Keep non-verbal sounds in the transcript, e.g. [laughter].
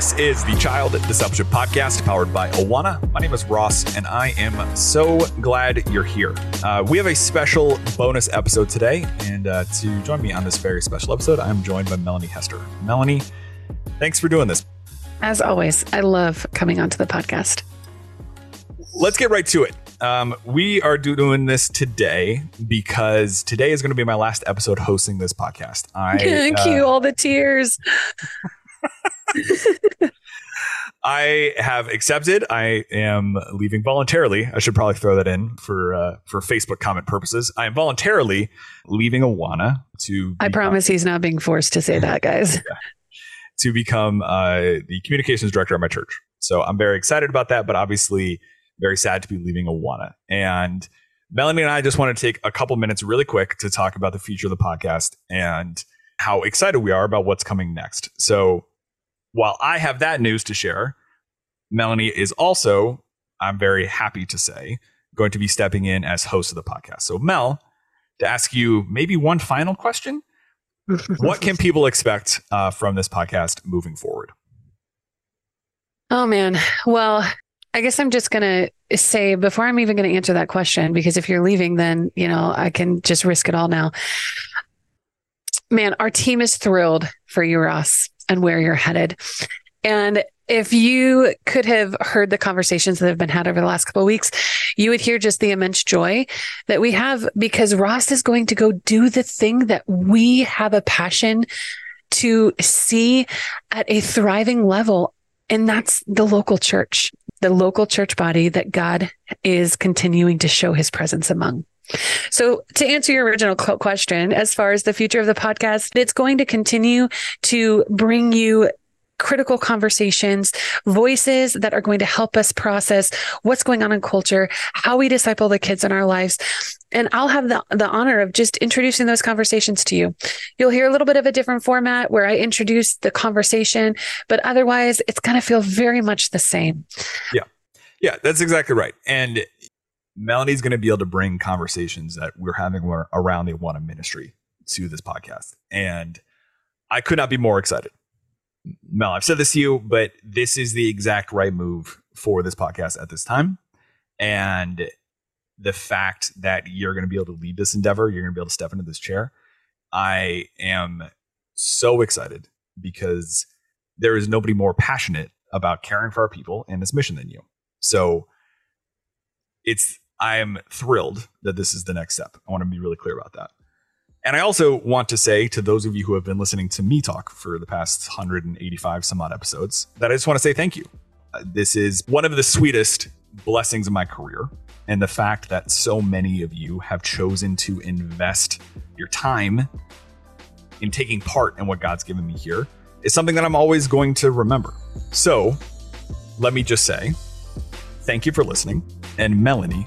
This is the Child Discipleship Podcast powered by Awana. My name is Ross, and I am so glad you're here. Uh, we have a special bonus episode today, and uh, to join me on this very special episode, I'm joined by Melanie Hester. Melanie, thanks for doing this. As always, I love coming onto the podcast. Let's get right to it. Um, we are doing this today because today is going to be my last episode hosting this podcast. I [laughs] thank uh, you, all the tears. [laughs] I have accepted. I am leaving voluntarily. I should probably throw that in for uh, for Facebook comment purposes. I am voluntarily leaving Awana to. I promise he's not being forced to say that, [laughs] guys. to become uh, the communications director at my church. So I'm very excited about that, but obviously very sad to be leaving Awana. And Melanie and I just want to take a couple minutes really quick to talk about the future of the podcast and how excited we are about what's coming next. So while I have that news to share, Melanie is also, I'm very happy to say, going to be stepping in as host of the podcast. So, Mel, to ask you maybe one final question [laughs] what can people expect uh, from this podcast moving forward? Oh, man. Well, I guess I'm just going to say before I'm even going to answer that question, because if you're leaving, then, you know, I can just risk it all now. Man, our team is thrilled for you, Ross and where you're headed. And if you could have heard the conversations that have been had over the last couple of weeks, you would hear just the immense joy that we have because Ross is going to go do the thing that we have a passion to see at a thriving level. And that's the local church, the local church body that God is continuing to show his presence among. So, to answer your original question, as far as the future of the podcast, it's going to continue to bring you critical conversations, voices that are going to help us process what's going on in culture, how we disciple the kids in our lives. And I'll have the, the honor of just introducing those conversations to you. You'll hear a little bit of a different format where I introduce the conversation, but otherwise it's going to feel very much the same. Yeah. Yeah, that's exactly right. And Melanie's going to be able to bring conversations that we're having around the Awana ministry to this podcast. And I could not be more excited. Mel, I've said this to you, but this is the exact right move for this podcast at this time. And the fact that you're going to be able to lead this endeavor, you're going to be able to step into this chair. I am so excited because there is nobody more passionate about caring for our people and this mission than you. So it's I am thrilled that this is the next step. I want to be really clear about that. And I also want to say to those of you who have been listening to me talk for the past 185 some odd episodes that I just want to say thank you. Uh, this is one of the sweetest blessings of my career. And the fact that so many of you have chosen to invest your time in taking part in what God's given me here is something that I'm always going to remember. So let me just say thank you for listening. And Melanie,